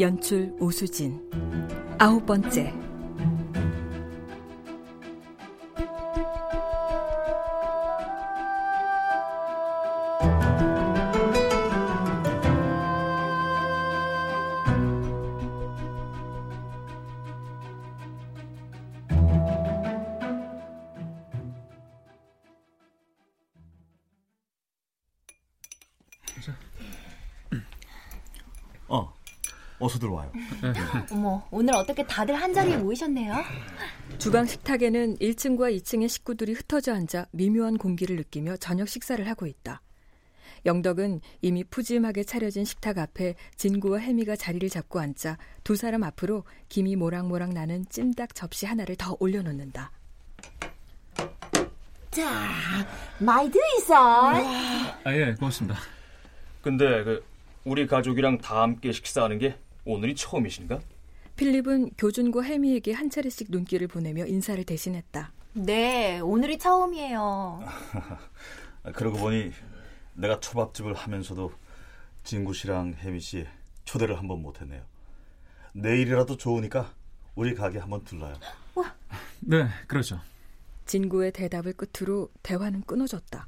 연출 오수진. 아홉 번째 어서 들어와요. 어머, 오늘 어떻게 다들 한 자리에 모이셨네요? 주방 식탁에는 1층과 2층의 식구들이 흩어져 앉아 미묘한 공기를 느끼며 저녁 식사를 하고 있다. 영덕은 이미 푸짐하게 차려진 식탁 앞에 진구와 혜미가 자리를 잡고 앉자 두 사람 앞으로 김이 모락모락 나는 찜닭 접시 하나를 더 올려놓는다. 자, 마이 드이소. 아, 예, 고맙습니다. 근데 그 우리 가족이랑 다 함께 식사하는 게 오늘이 처음이신가? 필립은 교준과 혜미에게 한 차례씩 눈길을 보내며 인사를 대신했다. 네, 오늘이 처음이에요. 그러고 보니 내가 초밥집을 하면서도 진구 씨랑 혜미 씨 초대를 한 번 못했네요. 내일이라도 좋으니까 우리 가게 한번 들러요. 네, 그렇죠. 진구의 대답을 끝으로 대화는 끊어졌다.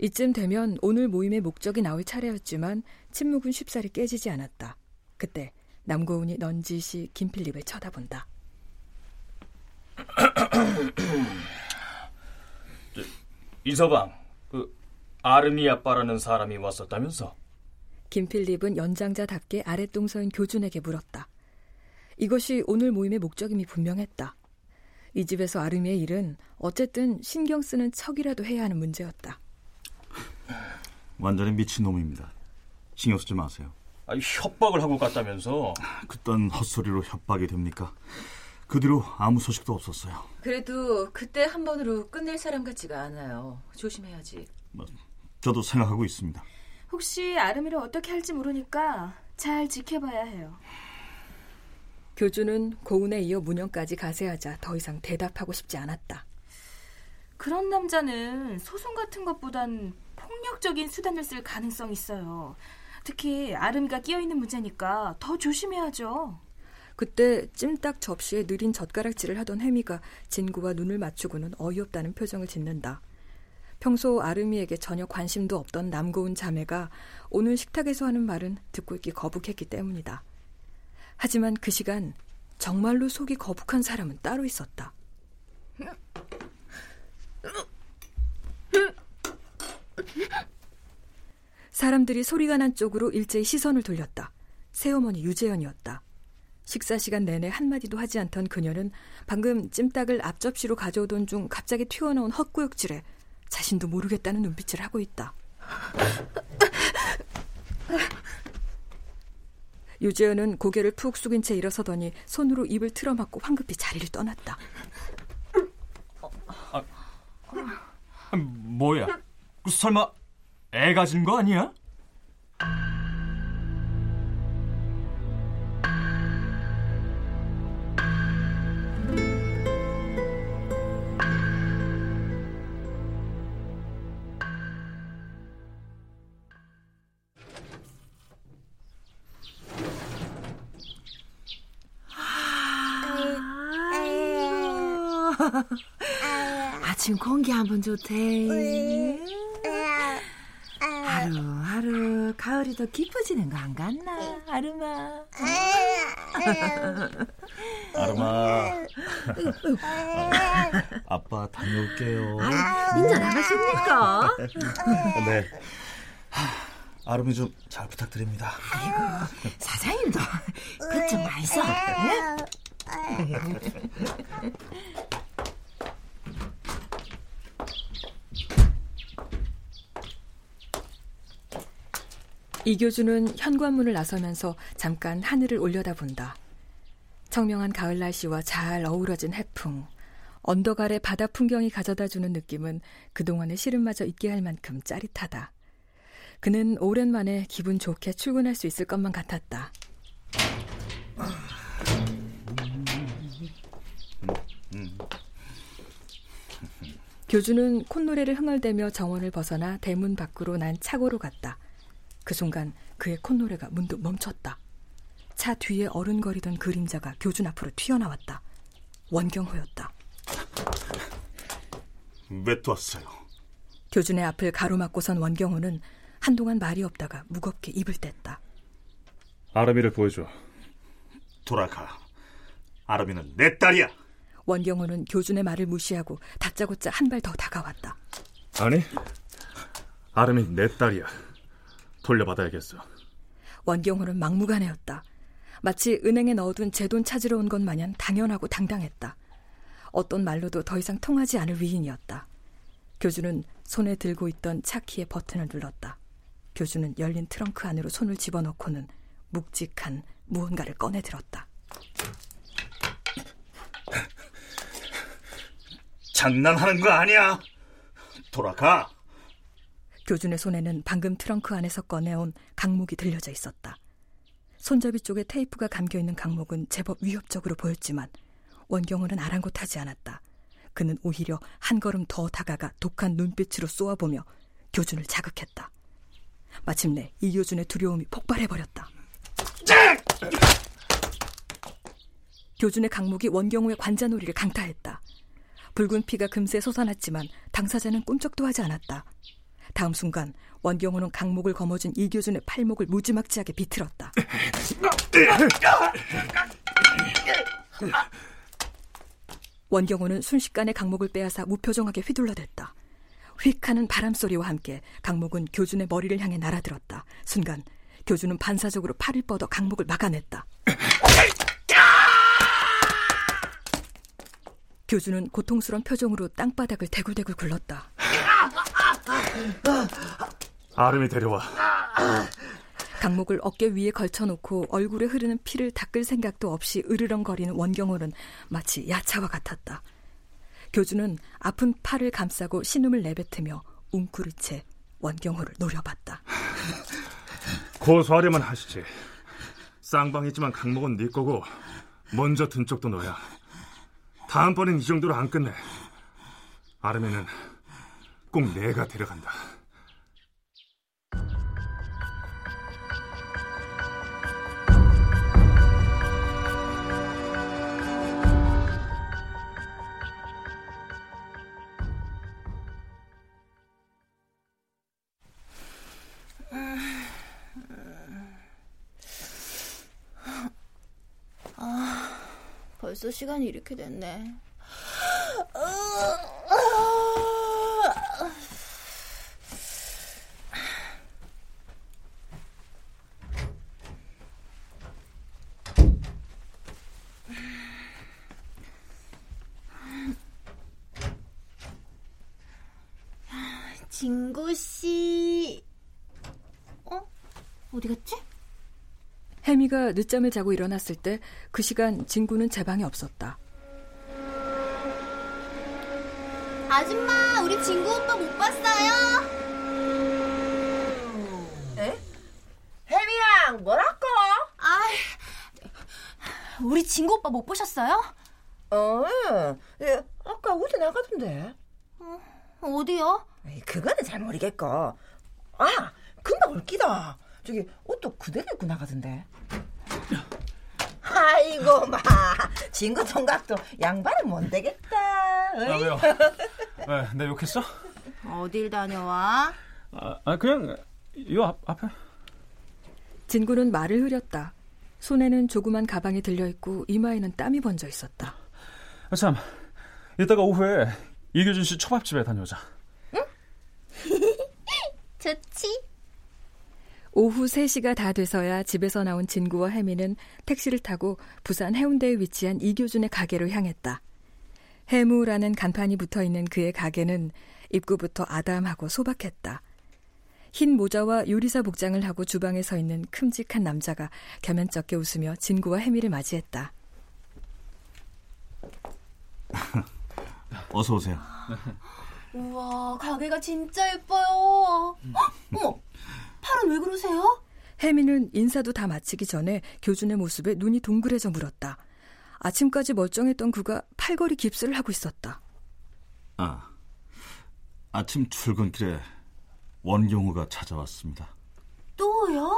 이쯤 되면 오늘 모임의 목적이 나올 차례였지만 침묵은 쉽사리 깨지지 않았다. 그때 남고운이 넌지시 김필립을 쳐다본다. 이서방, 그 아르미 아빠라는 사람이 왔었다면서? 김필립은 연장자답게 아랫동서인 교준에게 물었다. 이것이 오늘 모임의 목적임이 분명했다. 이 집에서 아르미의 일은 어쨌든 신경 쓰는 척이라도 해야 하는 문제였다. 완전히 미친 놈입니다. 신경 쓰지 마세요. 아, 협박을 하고 갔다면서? 그딴 헛소리로 협박이 됩니까? 그 뒤로 아무 소식도 없었어요. 그래도 그때 한 번으로 끝낼 사람 같지가 않아요. 조심해야지. 뭐, 저도 생각하고 있습니다. 혹시 아름이를 어떻게 할지 모르니까 잘 지켜봐야 해요. 교주는 고운에 이어 문영까지 가세하자 더 이상 대답하고 싶지 않았다. 그런 남자는 소송 같은 것보단 폭력적인 수단을 쓸 가능성이 있어요. 특히 아름이가 끼어있는 문제니까 더 조심해야죠. 그때 찜닭 접시에 느린 젓가락질을 하던 혜미가 진구와 눈을 맞추고는 어이없다는 표정을 짓는다. 평소 아름이에게 전혀 관심도 없던 남고운 자매가 오늘 식탁에서 하는 말은 듣고 있기 거북했기 때문이다. 하지만 그 시간 정말로 속이 거북한 사람은 따로 있었다. 사람들이 소리가 난 쪽으로 일제히 시선을 돌렸다. 새어머니 유재현이었다. 식사 시간 내내 한마디도 하지 않던 그녀는 방금 찜닭을 앞접시로 가져오던 중 갑자기 튀어나온 헛구역질에 자신도 모르겠다는 눈빛을 하고 있다. 유재현은 고개를 푹 숙인 채 일어서더니 손으로 입을 틀어막고 황급히 자리를 떠났다. 아, 아, 뭐야? 설마 애 가진 거 아니야? 아침 공기 한번 좋대. 더 깊어지는 거안 같나, 아름아? 아름아. 아빠 다녀올게요. 인자 나가십니까? 네. 아름이 좀 잘 부탁드립니다. 아이고, 사장님도 그좀 많이 써. 이교주는 현관문을 나서면서 잠깐 하늘을 올려다본다. 청명한 가을 날씨와 잘 어우러진 해풍, 언덕 아래 바다 풍경이 가져다주는 느낌은 그동안의 시름마저 잊게 할 만큼 짜릿하다. 그는 오랜만에 기분 좋게 출근할 수 있을 것만 같았다. 교주는 콧노래를 흥얼대며 정원을 벗어나 대문 밖으로 난 차고로 갔다. 그 순간 그의 콧노래가 문득 멈췄다. 차 뒤에 어른거리던 그림자가 교준 앞으로 튀어나왔다. 원경호였다. 왜또 왔어요? 교준의 앞을 가로막고 선 원경호는 한동안 말이 없다가 무겁게 입을 뗐다. 아름이를 보여줘. 돌아가. 아름이는 내 딸이야. 원경호는 교준의 말을 무시하고 다짜고짜 한 발 더 다가왔다. 아니, 아름이 내 딸이야. 돌려받아야겠어. 원경호는 막무가내였다. 마치 은행에 넣어둔 제 돈 찾으러 온 것 마냥 당연하고 당당했다. 어떤 말로도 더 이상 통하지 않을 위인이었다. 교주는 손에 들고 있던 차 키의 버튼을 눌렀다. 교주는 열린 트렁크 안으로 손을 집어넣고는 묵직한 무언가를 꺼내 들었다. 장난하는 거 아니야. 돌아가. 교준의 손에는 방금 트렁크 안에서 꺼내온 강목이 들려져 있었다. 손잡이 쪽에 테이프가 감겨 있는 강목은 제법 위협적으로 보였지만 원경호는 아랑곳하지 않았다. 그는 오히려 한 걸음 더 다가가 독한 눈빛으로 쏘아보며 교준을 자극했다. 마침내 이교준의 두려움이 폭발해버렸다. 교준의 강목이 원경호의 관자놀이를 강타했다. 붉은 피가 금세 솟아났지만 당사자는 꿈쩍도 하지 않았다. 다음 순간 원경호는 강목을 거머쥔 이교준의 팔목을 무지막지하게 비틀었다. 원경호는 순식간에 강목을 빼앗아 무표정하게 휘둘러댔다. 휙하는 바람 소리와 함께 강목은 교준의 머리를 향해 날아들었다. 순간 교준은 반사적으로 팔을 뻗어 강목을 막아냈다. 교준은 고통스러운 표정으로 땅바닥을 대굴대굴 굴렀다. 아름이 데려와. 강목을 어깨 위에 걸쳐놓고 얼굴에 흐르는 피를 닦을 생각도 없이 으르렁거리는 원경호는 마치 야차와 같았다. 교주는 아픈 팔을 감싸고 신음을 내뱉으며 웅크리채 원경호를 노려봤다. 고소하려만 하시지. 쌍방이지만 강목은 네 거고 먼저 든 쪽도 너야. 다음번엔 이 정도로 안 끝내. 아름이는 꼭 내가 데려간다. 아, 벌써 시간이 이렇게 됐네. 진구 씨, 어? 어디 갔지? 혜미가 늦잠을 자고 일어났을 때 그 시간 진구는 제 방에 없었다. 아줌마, 우리 진구 오빠 못 봤어요? 에? 혜미양, 뭐랄까? 아, 우리 진구 오빠 못 보셨어요? 어, 예, 아까 어디 나가던데. 어, 어디요? 그거는 잘 모르겠고. 아, 금방 올 끼다. 저기 옷도 그대로 입고 나가던데. 아이고 마 진구 총각도 양반은 못 되겠다. 아 왜요? 왜, 내 욕했어? 어딜 다녀와? 아, 아 그냥 요 앞, 앞에. 진구는 말을 흐렸다. 손에는 조그만 가방이 들려 있고 이마에는 땀이 번져 있었다. 아, 참, 이따가 오후에 이규준 씨 초밥집에 다녀오자. 응? 좋지. 오후 3시가 다 돼서야 집에서 나온 진구와 혜미는 택시를 타고 부산 해운대에 위치한 이교준의 가게로 향했다. 해무라는 간판이 붙어 있는 그의 가게는 입구부터 아담하고 소박했다. 흰 모자와 요리사 복장을 하고 주방에 서 있는 큼직한 남자가 겸연쩍게 웃으며 진구와 혜미를 맞이했다. 어서 오세요. 우와, 가게가 진짜 예뻐요. 어머, 팔은 왜 그러세요? 혜미는 인사도 다 마치기 전에 교준의 모습에 눈이 동그래져 물었다. 아침까지 멀쩡했던 그가 팔걸이 깁스를 하고 있었다. 아, 아침 출근길에 원경호가 찾아왔습니다. 또요?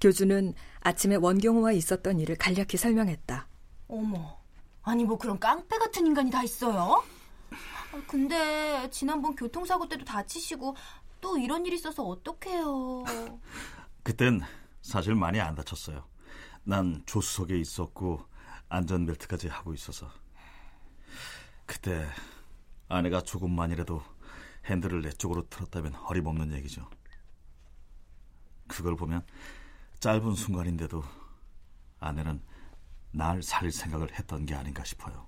교주는 아침에 원경호와 있었던 일을 간략히 설명했다. 어머, 아니 뭐 그런 깡패 같은 인간이 다 있어요? 아, 근데 지난번 교통사고 때도 다치시고 또 이런 일이 있어서 어떡해요. 그땐 사실 많이 안 다쳤어요. 난 조수석에 있었고 안전벨트까지 하고 있어서. 그때 아내가 조금만이라도 핸들을 내 쪽으로 틀었다면 어림없는 얘기죠. 그걸 보면 짧은 순간인데도 아내는 날 살릴 생각을 했던 게 아닌가 싶어요.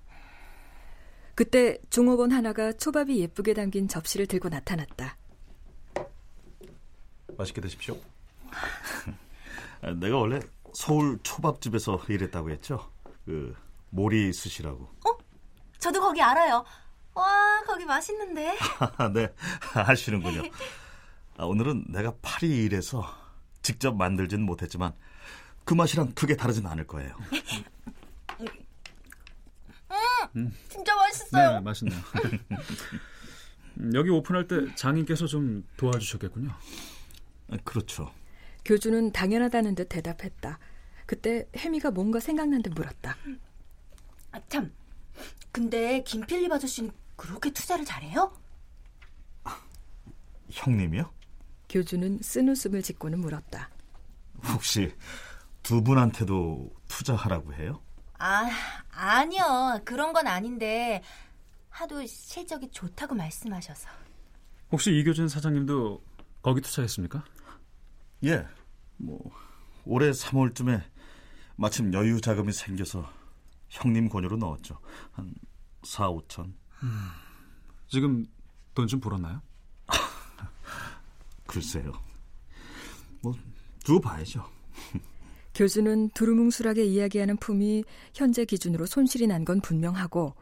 그때 종업원 하나가 초밥이 예쁘게 담긴 접시를 들고 나타났다. 맛있게 드십시오. 내가 원래 서울 초밥집에서 일했다고 했죠. 그 모리 스시라고. 어? 저도 거기 알아요. 와, 거기 맛있는데. 네, 아시는군요. 아, 오늘은 내가 파리 일해서 직접 만들진 못했지만 그 맛이랑 크게 다르진 않을 거예요. 음, 진짜 맛있어요. 네, 맛있네요. 여기 오픈할 때 장인께서 좀 도와주셨겠군요. 아, 그렇죠. 교주는 당연하다는 듯 대답했다. 그때 혜미가 뭔가 생각난 듯 물었다. 아, 참. 근데 김필립 아저씨는 그렇게 투자를 잘해요? 형님이요? 교주는 쓴 웃음을 짓고는 물었다. 혹시 두 분한테도 투자하라고 해요? 아, 아니요. 그런 건 아닌데 하도 실적이 좋다고 말씀하셔서. 혹시 이교준 사장님도 거기 투자했습니까? 예. 뭐 올해 3월쯤에 마침 여유 자금이 생겨서 형님 권유로 넣었죠. 한 4, 5천. 음, 지금 돈 좀 벌었나요? 글쎄요. 뭐 두고 봐야죠. 교수는 두루뭉술하게 이야기하는 품이 현재 기준으로 손실이 난 건 분명하고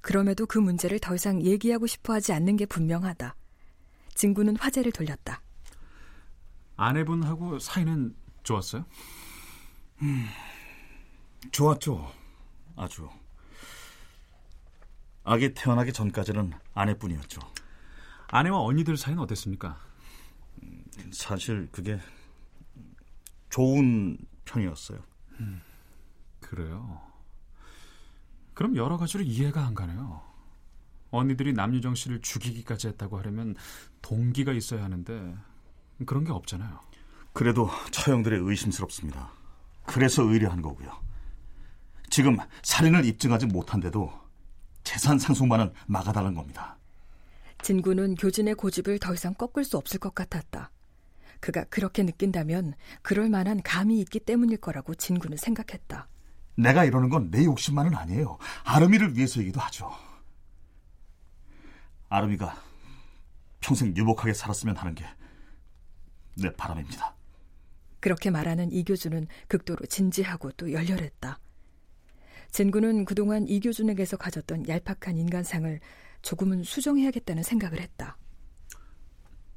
그럼에도 그 문제를 더 이상 얘기하고 싶어 하지 않는 게 분명하다. 진구는 화제를 돌렸다. 아내분하고 사이는 좋았어요? 음, 좋았죠. 아주. 아기 태어나기 전까지는 아내뿐이었죠. 아내와 언니들 사이는 어땠습니까? 사실 그게 좋은 편이었어요. 음, 그래요. 그럼 여러 가지로 이해가 안 가네요. 언니들이 남유정 씨를 죽이기까지 했다고 하려면 동기가 있어야 하는데 그런 게 없잖아요. 그래도 처형들이 의심스럽습니다. 그래서 의뢰한 거고요. 지금 살인을 입증하지 못한데도 재산 상속만은 막아달라는 겁니다. 진구는 교진의 고집을 더 이상 꺾을 수 없을 것 같았다. 그가 그렇게 느낀다면 그럴 만한 감이 있기 때문일 거라고 진구는 생각했다. 내가 이러는 건 내 욕심만은 아니에요. 아름이를 위해서이기도 하죠. 아름이가 평생 유복하게 살았으면 하는 게 내 바람입니다. 그렇게 말하는 이교준은 극도로 진지하고 또 열렬했다. 진구는 그동안 이교준에게서 가졌던 얄팍한 인간상을 조금은 수정해야겠다는 생각을 했다.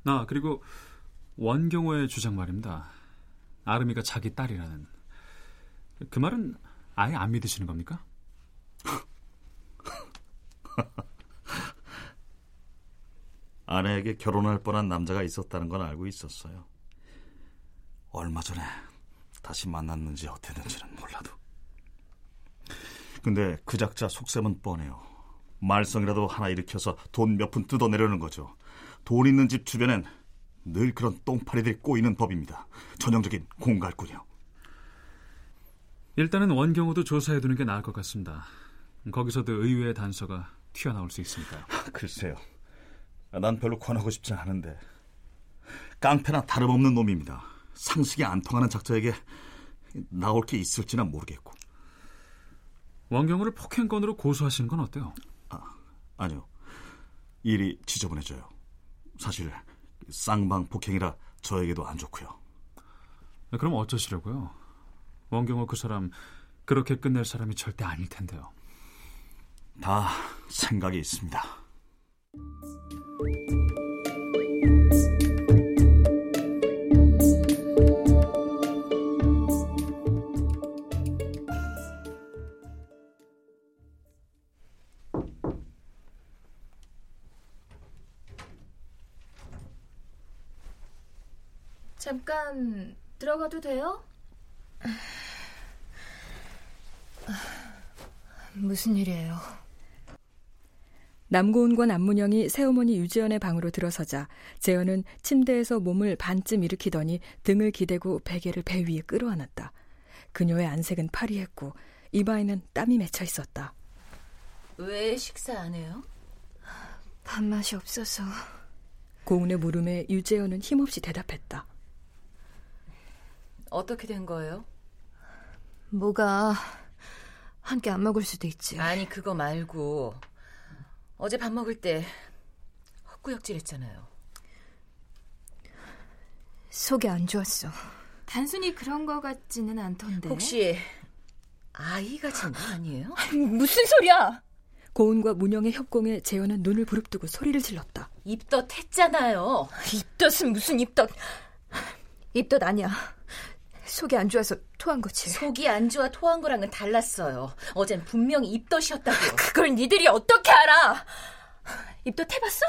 나 그리고 원경호의 주장 말입니다. 아름이가 자기 딸이라는 그 말은 아예 안 믿으시는 겁니까? 아내에게 결혼할 뻔한 남자가 있었다는 건 알고 있었어요. 얼마 전에 다시 만났는지 어땠는지는 몰라도. 근데 그 작자 속셈은 뻔해요. 말썽이라도 하나 일으켜서 돈 몇 푼 뜯어내려는 거죠. 돈 있는 집 주변엔 늘 그런 똥파리들이 꼬이는 법입니다. 전형적인 공갈꾼이요. 일단은 원경호도 조사해두는 게 나을 것 같습니다. 거기서도 의외의 단서가 튀어나올 수 있으니까요. 글쎄요. 난 별로 권하고 싶지 않은데 깡패나 다름없는 놈입니다. 상식이 안 통하는 작자에게 나올 게 있을지는 모르겠고. 원경호를 폭행건으로 고소하시는 건 어때요? 아, 아니요. 일이 지저분해져요. 사실 쌍방 폭행이라 저에게도 안 좋고요. 그럼 어쩌시려고요? 원경호 그 사람 그렇게 끝낼 사람이 절대 아닐 텐데요. 다 생각이 있습니다. 잠깐 들어가도 돼요? 무슨 일이에요? 남고은과 남문영이 새어머니 유지연의 방으로 들어서자 재현은 침대에서 몸을 반쯤 일으키더니 등을 기대고 베개를 배 위에 끌어안았다. 그녀의 안색은 파리했고 이마에는 땀이 맺혀 있었다. 왜 식사 안 해요? 밥맛이 없어서. 고은의 물음에 유재현은 힘없이 대답했다. 어떻게 된 거예요? 뭐가 함께 안 먹을 수도 있지. 아니 그거 말고 어제 밥 먹을 때 헛구역질했잖아요. 속이 안 좋았어. 단순히 그런 거 같지는 않던데. 혹시 아이 가 진 거 아니에요? 무슨 소리야? 고은과 문영의 협공에 재현은 눈을 부릅뜨고 소리를 질렀다. 입덧 했잖아요. 입덧은 무슨 입덧? 입덧 아니야. 속이 안 좋아서 토한 거지. 속이 안 좋아 토한 거랑은 달랐어요. 어젠 분명히 입덧이었다고요. 그걸 니들이 어떻게 알아? 입덧 해봤어?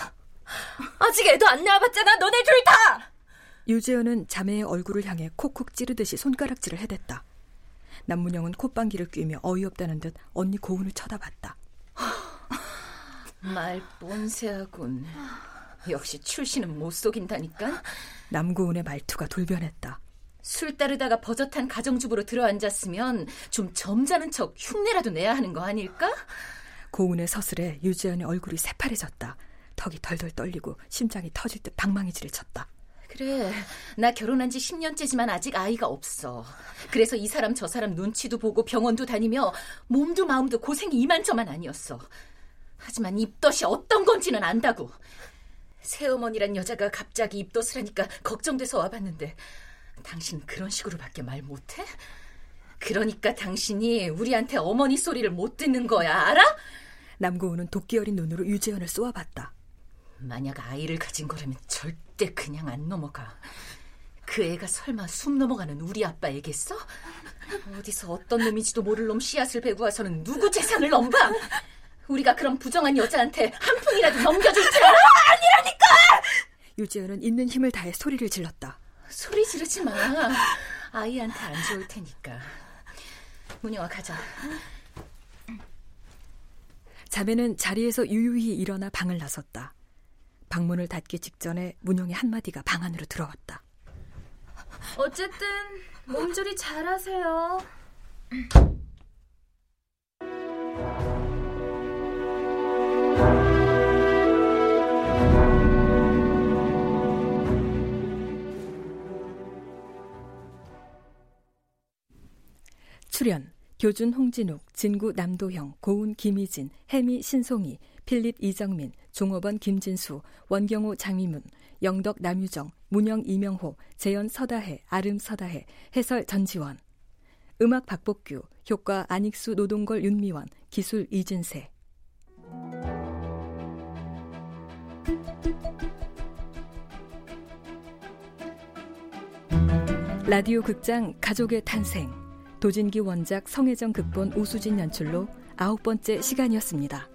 아직 애도 안 낳아봤잖아, 너네 둘 다! 유재현은 자매의 얼굴을 향해 콕콕 찌르듯이 손가락질을 해댔다. 남문영은 콧방귀를 뀌며 어이없다는 듯 언니 고은을 쳐다봤다. 말 뻔세하군. 역시 출신은 못 속인다니까. 남고은의 말투가 돌변했다. 술 따르다가 버젓한 가정주부로 들어앉았으면 좀 점잖은 척 흉내라도 내야 하는 거 아닐까? 고은의 서슬에 유재현의 얼굴이 새파래졌다. 턱이 덜덜 떨리고 심장이 터질 듯 방망이질을 쳤다. 그래, 나 결혼한 지 10년째지만 아직 아이가 없어. 그래서 이 사람 저 사람 눈치도 보고 병원도 다니며 몸도 마음도 고생이 이만저만 아니었어. 하지만 입덧이 어떤 건지는 안다고. 새어머니란 여자가 갑자기 입덧을 하니까 걱정돼서 와봤는데 당신 그런 식으로밖에 말 못해? 그러니까 당신이 우리한테 어머니 소리를 못 듣는 거야, 알아? 남고은은 도끼 어린 눈으로 유재현을 쏘아봤다. 만약 아이를 가진 거라면 절대 그냥 안 넘어가. 그 애가 설마 숨 넘어가는 우리 아빠에겠어? 어디서 어떤 놈인지도 모를 놈 씨앗을 베고 와서는 누구 재산을 넘봐? 우리가 그런 부정한 여자한테 한 푼이라도 넘겨줄 줄 알아? 아니라니까! 유재현은 있는 힘을 다해 소리를 질렀다. 소리 지르지 마. 아이한테 안 좋을 테니까. 문영아 가자. 자매는 자리에서 유유히 일어나 방을 나섰다. 방문을 닫기 직전에 문영의 한마디가 방 안으로 들어왔다. 어쨌든 몸조리 잘하세요. 출연 교준 홍진욱, 진구 남도형, 고운 김희진, 해미 신송이, 필립 이정민, 종업원 김진수, 원경호 장미문, 영덕 남유정, 문영 이명호, 재현 서다해, 아름 서다해, 해설 전지원. 음악 박복규, 효과 안익수 노동걸 윤미원, 기술 이진세. 라디오 극장 가족의 탄생. 도진기 원작 성혜정 극본 오수진 연출로 아홉 번째 시간이었습니다.